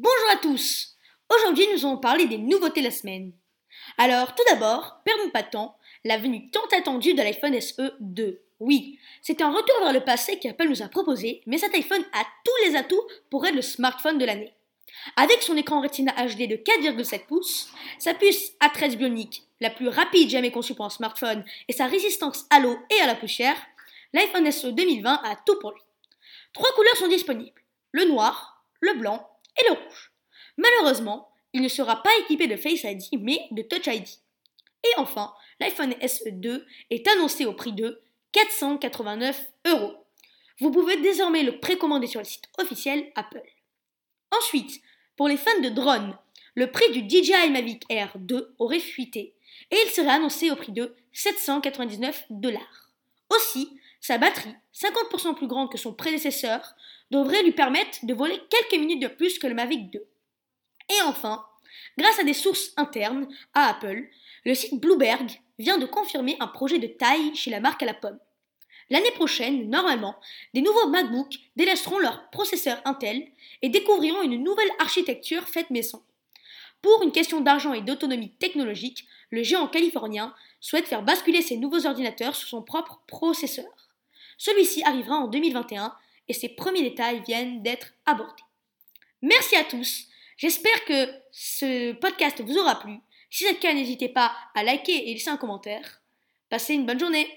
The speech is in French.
Bonjour à tous Aujourd'hui nous allons parler des nouveautés de la semaine. Alors tout d'abord, perdons pas de temps, la venue tant attendue de l'iPhone SE 2. Oui, c'est un retour vers le passé qu'Apple nous a proposé, mais cet iPhone a tous les atouts pour être le smartphone de l'année. Avec son écran Retina HD de 4,7 pouces, sa puce A13 bionique, la plus rapide jamais conçue pour un smartphone, et sa résistance à l'eau et à la poussière, l'iPhone SE 2020 a tout pour lui. Trois couleurs sont disponibles le noir, le blanc et le rouge. Malheureusement, il ne sera pas équipé de Face ID mais de Touch ID. Et enfin, l'iPhone SE 2 est annoncé au prix de 489 euros. Vous pouvez désormais le précommander sur le site officiel Apple. Ensuite, pour les fans de drones, le prix du DJI Mavic Air 2 aurait fuité et il serait annoncé au prix de 799 dollars. Aussi, sa batterie, 50% plus grande que son prédécesseur, devrait lui permettre de voler quelques minutes de plus que le Mavic 2. Et enfin, grâce à des sources internes à Apple, le site Bloomberg vient de confirmer un projet de taille chez la marque à la pomme. L'année prochaine, normalement, des nouveaux MacBook délaisseront leur processeur Intel et découvriront une nouvelle architecture faite maison. Pour une question d'argent et d'autonomie technologique, le géant californien souhaite faire basculer ses nouveaux ordinateurs sur son propre processeur. Celui-ci arrivera en 2021 et ses premiers détails viennent d'être abordés. Merci à tous. J'espère que ce podcast vous aura plu. Si c'est le cas, n'hésitez pas à liker et laisser un commentaire. Passez une bonne journée.